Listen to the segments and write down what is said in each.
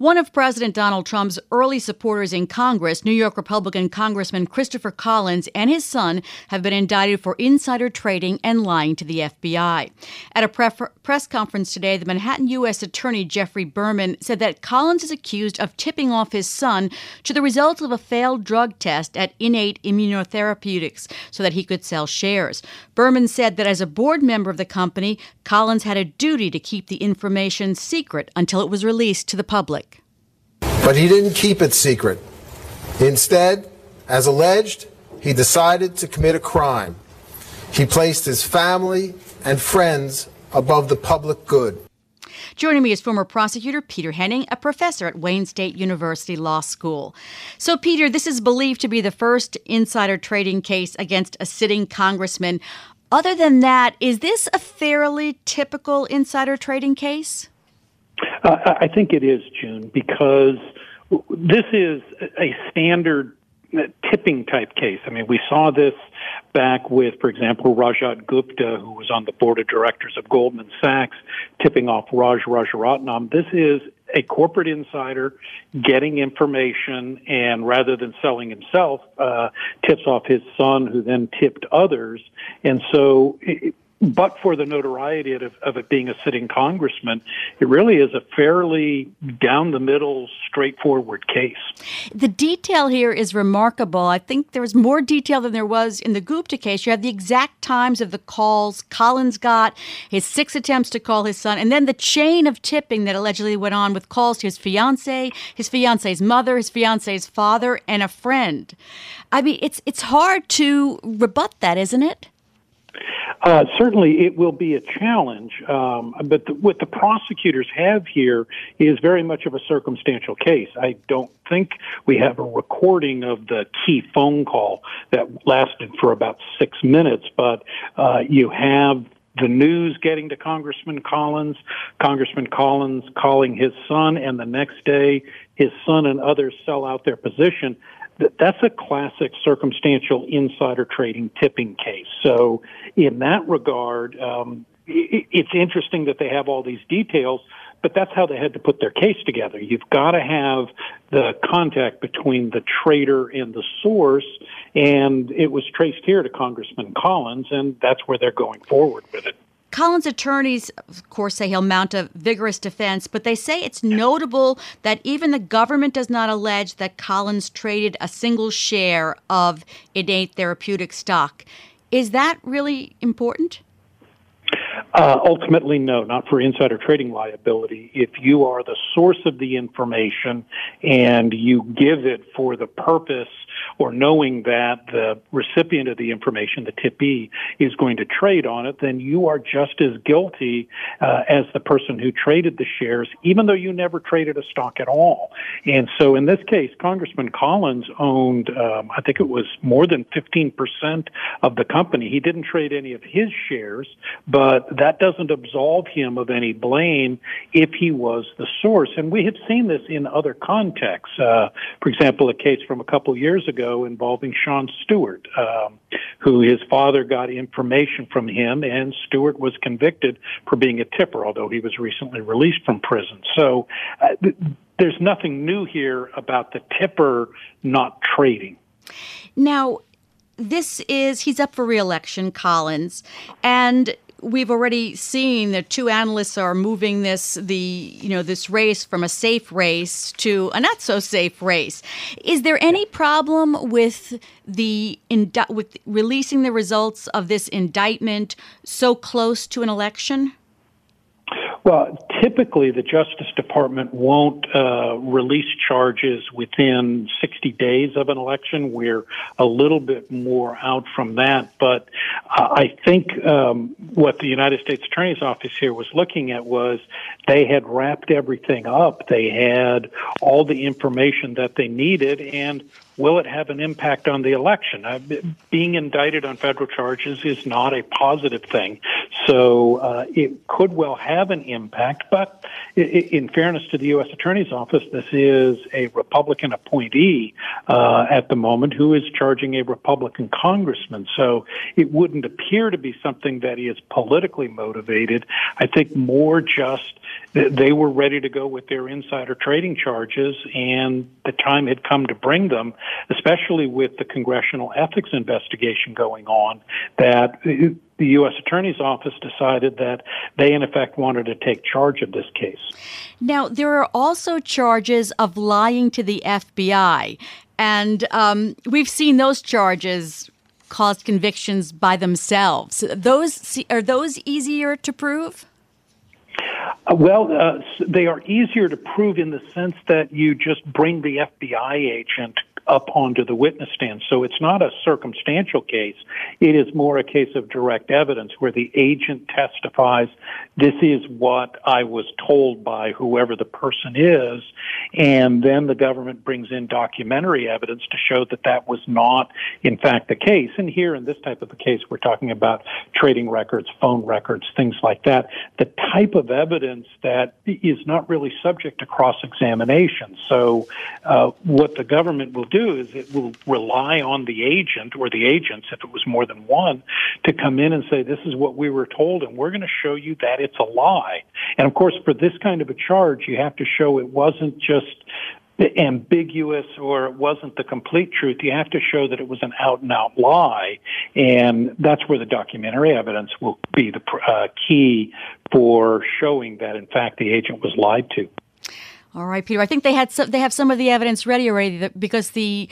One of President Donald Trump's early supporters in Congress, New York Republican Congressman Christopher Collins, and his son have been indicted for insider trading and lying to the FBI. At a press conference today, the Manhattan U.S. Attorney Geoffrey Berman said that Collins is accused of tipping off his son to the results of a failed drug test at Innate Immunotherapeutics so that he could sell shares. Berman said that as a board member of the company, Collins had a duty to keep the information secret until it was released to the public. But he didn't keep it secret. Instead, as alleged, he decided to commit a crime. He placed his family and friends above the public good. Joining me is former prosecutor Peter Henning, a professor at Wayne State University Law School. So, Peter, this is believed to be the first insider trading case against a sitting congressman. Other than that, is this a fairly typical insider trading case? Uh, I think it is, June, because this is a standard tipping type case. I mean, we saw this back with, for example, Rajat Gupta, who was on the board of directors of Goldman Sachs, tipping off Raj Rajaratnam. This is a corporate insider getting information and rather than selling himself, uh, tips off his son who then tipped others. And so it, but for the notoriety of, of, it being a sitting congressman, it really is a fairly down the middle, straightforward case. The detail here is remarkable. I think there's more detail than there was in the Gupta case. You have the exact times of the calls Collins got, his six attempts to call his son, and then the chain of tipping that allegedly went on with calls to his fiance, his fiance's mother, his fiance's father, and a friend. I mean, it's it's hard to rebut that, isn't it? Uh, certainly, it will be a challenge. Um, but the, what the prosecutors have here is very much of a circumstantial case. I don't think we have a recording of the key phone call that lasted for about six minutes, but uh, you have the news getting to Congressman Collins, Congressman Collins calling his son, and the next day his son and others sell out their position that's a classic circumstantial insider trading tipping case. So, in that regard, um, it's interesting that they have all these details, but that's how they had to put their case together. You've got to have the contact between the trader and the source, and it was traced here to Congressman Collins, and that's where they're going forward with it. Collins' attorneys, of course, say he'll mount a vigorous defense, but they say it's notable that even the government does not allege that Collins traded a single share of innate therapeutic stock. Is that really important? Uh, ultimately, no, not for insider trading liability. If you are the source of the information and you give it for the purpose or knowing that the recipient of the information, the tippee, is going to trade on it, then you are just as guilty uh, as the person who traded the shares, even though you never traded a stock at all. And so in this case, Congressman Collins owned, um, I think it was more than 15% of the company. He didn't trade any of his shares, but that doesn't absolve him of any blame if he was the source. And we have seen this in other contexts. Uh, for example, a case from a couple years ago involving Sean Stewart, um, who his father got information from him, and Stewart was convicted for being a tipper, although he was recently released from prison. So uh, th- there's nothing new here about the tipper not trading. Now, this is he's up for reelection, Collins, and we've already seen that two analysts are moving this the you know this race from a safe race to a not so safe race. Is there any problem with the with releasing the results of this indictment so close to an election? Typically the Justice Department won't uh, release charges within 60 days of an election. We're a little bit more out from that, but uh, I think um, what the United States Attorney's Office here was looking at was they had wrapped everything up. They had all the information that they needed, and will it have an impact on the election? Uh, being indicted on federal charges is not a positive thing. So uh, it could well have an impact, but in fairness to the U.S. Attorney's Office, this is a Republican appointee uh, at the moment who is charging a Republican congressman. So it wouldn't appear to be something that is politically motivated. I think more just they were ready to go with their insider trading charges, and the time had come to bring them, especially with the congressional ethics investigation going on, that the U.S. Attorney's Office decided that they, in effect, wanted to take charge of this case. Now, there are also charges of lying to the FBI, and um, we've seen those charges cause convictions by themselves. Those are those easier to prove? Uh, well, uh, they are easier to prove in the sense that you just bring the FBI agent up onto the witness stand. So it's not a circumstantial case. It is more a case of direct evidence where the agent testifies, this is what I was told by whoever the person is. And then the government brings in documentary evidence to show that that was not, in fact, the case. And here in this type of a case, we're talking about trading records, phone records, things like that. The type of evidence that is not really subject to cross examination. So, uh, what the government will do is it will rely on the agent or the agents, if it was more than one, to come in and say, this is what we were told, and we're going to show you that it's a lie. And of course, for this kind of a charge, you have to show it wasn't just ambiguous or it wasn't the complete truth. You have to show that it was an out and out lie. And that's where the documentary evidence will be the uh, key for showing that, in fact, the agent was lied to. All right, Peter. I think they had some, they have some of the evidence ready already because the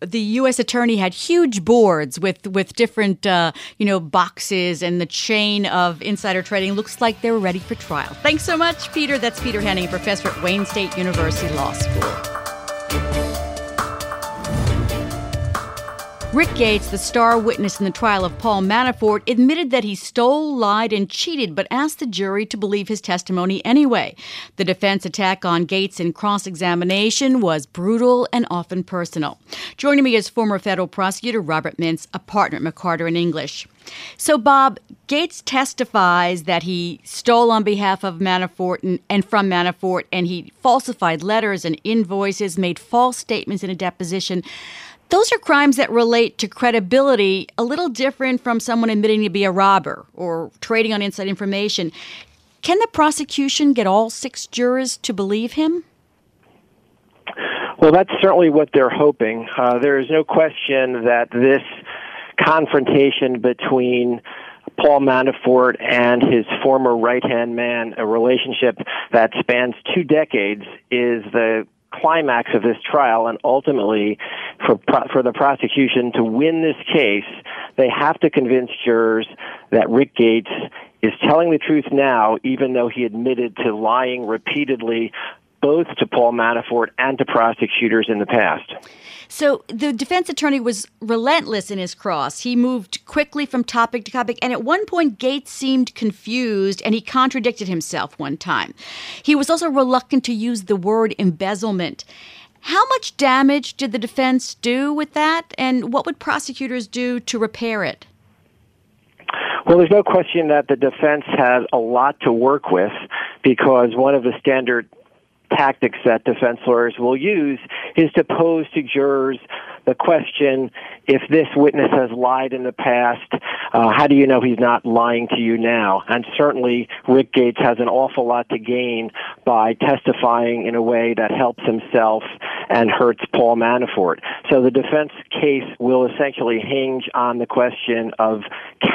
the U.S. attorney had huge boards with with different uh, you know boxes and the chain of insider trading. Looks like they were ready for trial. Thanks so much, Peter. That's Peter Henning, professor at Wayne State University Law School. Rick Gates, the star witness in the trial of Paul Manafort, admitted that he stole, lied, and cheated, but asked the jury to believe his testimony anyway. The defense attack on Gates in cross examination was brutal and often personal. Joining me is former federal prosecutor Robert Mintz, a partner at McCarter and English. So, Bob, Gates testifies that he stole on behalf of Manafort and, and, from Manafort, and he falsified letters and invoices, made false statements in a deposition. Those are crimes that relate to credibility, a little different from someone admitting to be a robber or trading on inside information. Can the prosecution get all six jurors to believe him? Well, that's certainly what they're hoping. Uh, there is no question that this confrontation between Paul Manafort and his former right hand man, a relationship that spans two decades, is the climax of this trial and ultimately for for the prosecution to win this case they have to convince jurors that Rick Gates is telling the truth now even though he admitted to lying repeatedly both to Paul Manafort and to prosecutors in the past. So the defense attorney was relentless in his cross. He moved quickly from topic to topic, and at one point, Gates seemed confused and he contradicted himself one time. He was also reluctant to use the word embezzlement. How much damage did the defense do with that, and what would prosecutors do to repair it? Well, there's no question that the defense has a lot to work with because one of the standard tactics that defense lawyers will use is to pose to jurors the question if this witness has lied in the past, uh, how do you know he's not lying to you now? And certainly Rick Gates has an awful lot to gain by testifying in a way that helps himself and hurts Paul Manafort. So the defense case will essentially hinge on the question of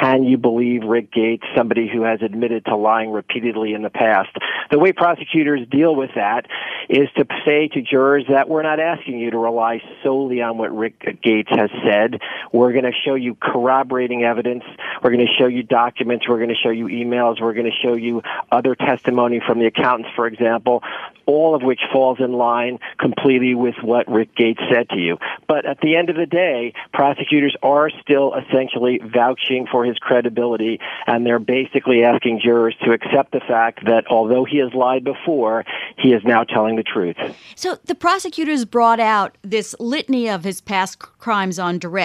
can you believe Rick Gates, somebody who has admitted to lying repeatedly in the past? The way prosecutors deal with that is to say to jurors that we're not asking you to rely solely on what Rick Gates has said. We're going to show you corroborating evidence. We're going to show you documents. We're going to show you emails. We're going to show you other testimony from the accountants, for example, all of which falls in line completely with what Rick Gates said to you. But at the end of the day, prosecutors are still essentially vouching for his credibility, and they're basically asking jurors to accept the fact that although he has lied before, he is now telling the truth. So the prosecutors brought out this litany of his past crimes on direct,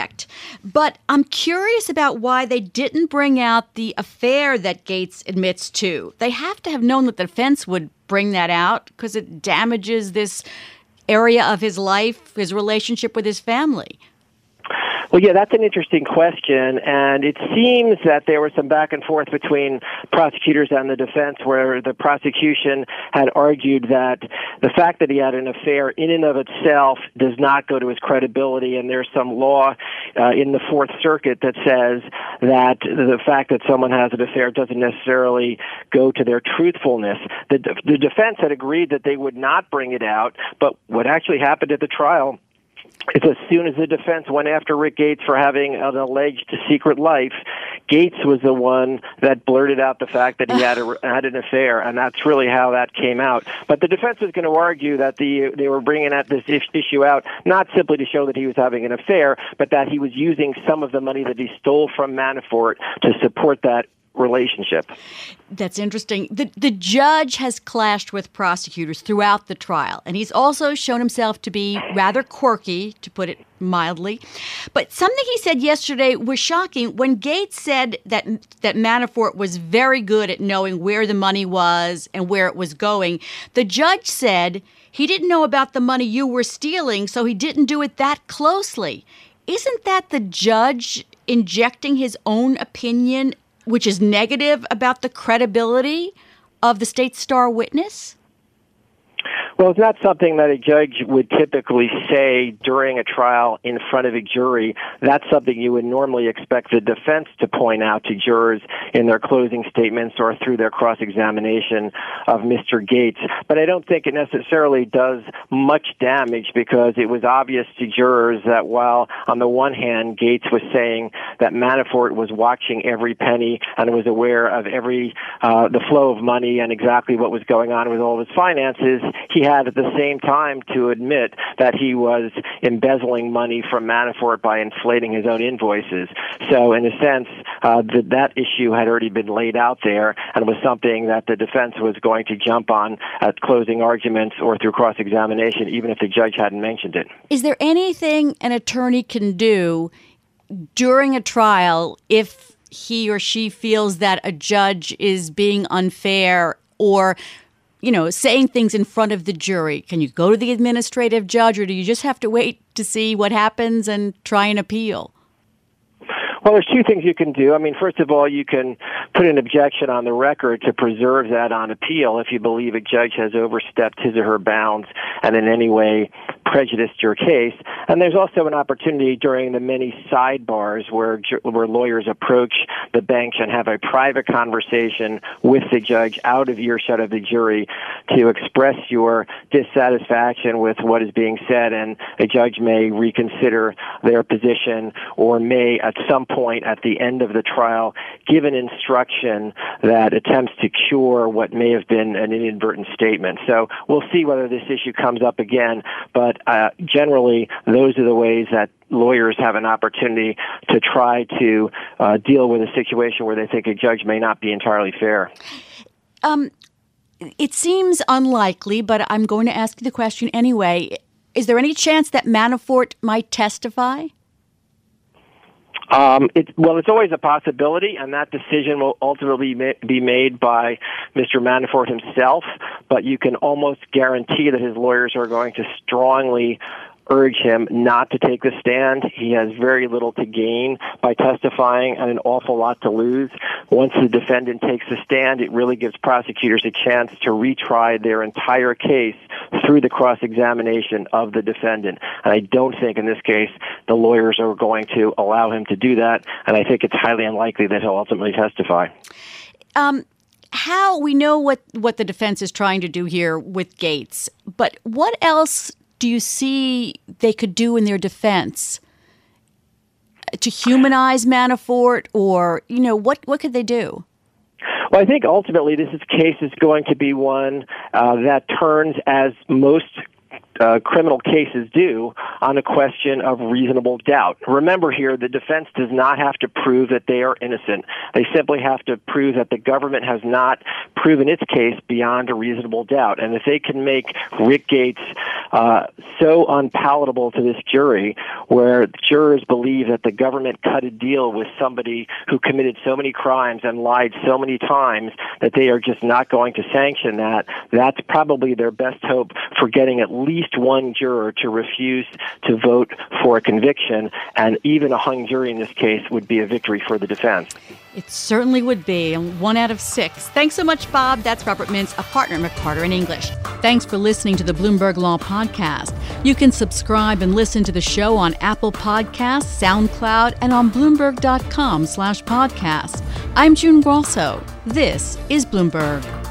but I'm curious about why they didn't bring out the affair that Gates admits to. They have to have known that the defense would bring that out because it damages this area of his life, his relationship with his family. Well, yeah, that's an interesting question, and it seems that there was some back and forth between prosecutors and the defense, where the prosecution had argued that the fact that he had an affair in and of itself does not go to his credibility, and there's some law uh, in the Fourth Circuit that says that the fact that someone has an affair doesn't necessarily go to their truthfulness. The, the defense had agreed that they would not bring it out, but what actually happened at the trial is as soon as the defense went after Rick Gates for having an alleged secret life, Gates was the one that blurted out the fact that he had a, had an affair, and that's really how that came out. But the defense was going to argue that the they were bringing at this issue out not simply to show that he was having an affair, but that he was using some of the money that he stole from Manafort to support that relationship. That's interesting. The the judge has clashed with prosecutors throughout the trial, and he's also shown himself to be rather quirky, to put it mildly. But something he said yesterday was shocking when Gates said that that Manafort was very good at knowing where the money was and where it was going. The judge said he didn't know about the money you were stealing, so he didn't do it that closely. Isn't that the judge injecting his own opinion which is negative about the credibility of the state's star witness? Well, it's not something that a judge would typically say during a trial in front of a jury. That's something you would normally expect the defense to point out to jurors in their closing statements or through their cross-examination of Mr. Gates. But I don't think it necessarily does much damage because it was obvious to jurors that while on the one hand Gates was saying that Manafort was watching every penny and was aware of every uh, the flow of money and exactly what was going on with all of his finances, he had at the same time to admit that he was embezzling money from Manafort by inflating his own invoices. So, in a sense, uh, that that issue had already been laid out there and was something that the defense was going to jump on at closing arguments or through cross examination, even if the judge hadn't mentioned it. Is there anything an attorney can do during a trial if he or she feels that a judge is being unfair or you know, saying things in front of the jury? Can you go to the administrative judge or do you just have to wait to see what happens and try and appeal? Well, there's two things you can do. I mean, first of all, you can put an objection on the record to preserve that on appeal if you believe a judge has overstepped his or her bounds and in any way prejudiced your case. And there's also an opportunity during the many sidebars where where lawyers approach the bench and have a private conversation with the judge out of earshot of the jury to express your dissatisfaction with what is being said and a judge may reconsider their position or may at some point at the end of the trial give an instruction that attempts to cure what may have been an inadvertent statement. So we'll see whether this issue comes up again, but uh, generally those are the ways that lawyers have an opportunity to try to uh, deal with a situation where they think a judge may not be entirely fair. Um, it seems unlikely, but I'm going to ask the question anyway. Is there any chance that Manafort might testify? Um, it, well, it's always a possibility, and that decision will ultimately be made by Mr. Manafort himself. But you can almost guarantee that his lawyers are going to strongly urge him not to take the stand. He has very little to gain by testifying and an awful lot to lose. Once the defendant takes the stand, it really gives prosecutors a chance to retry their entire case through the cross-examination of the defendant. And I don't think in this case the lawyers are going to allow him to do that, and I think it's highly unlikely that he'll ultimately testify. Um, how we know what what the defense is trying to do here with Gates, but what else do you see they could do in their defense to humanize Manafort, or you know what what could they do? Well, I think ultimately this is, case is going to be one uh, that turns, as most uh, criminal cases do on a question of reasonable doubt. Remember here, the defense does not have to prove that they are innocent. They simply have to prove that the government has not proven its case beyond a reasonable doubt. And if they can make Rick Gates uh, so unpalatable to this jury, where jurors believe that the government cut a deal with somebody who committed so many crimes and lied so many times that they are just not going to sanction that, that's probably their best hope for getting at least one juror to refuse to vote for a conviction, and even a hung jury in this case would be a victory for the defense. It certainly would be. One out of six. Thanks so much, Bob. That's Robert Mintz, a partner at McCarter and English. Thanks for listening to the Bloomberg Law Podcast. You can subscribe and listen to the show on Apple Podcasts, SoundCloud, and on Bloomberg.com slash podcast. I'm June Grosso. This is Bloomberg.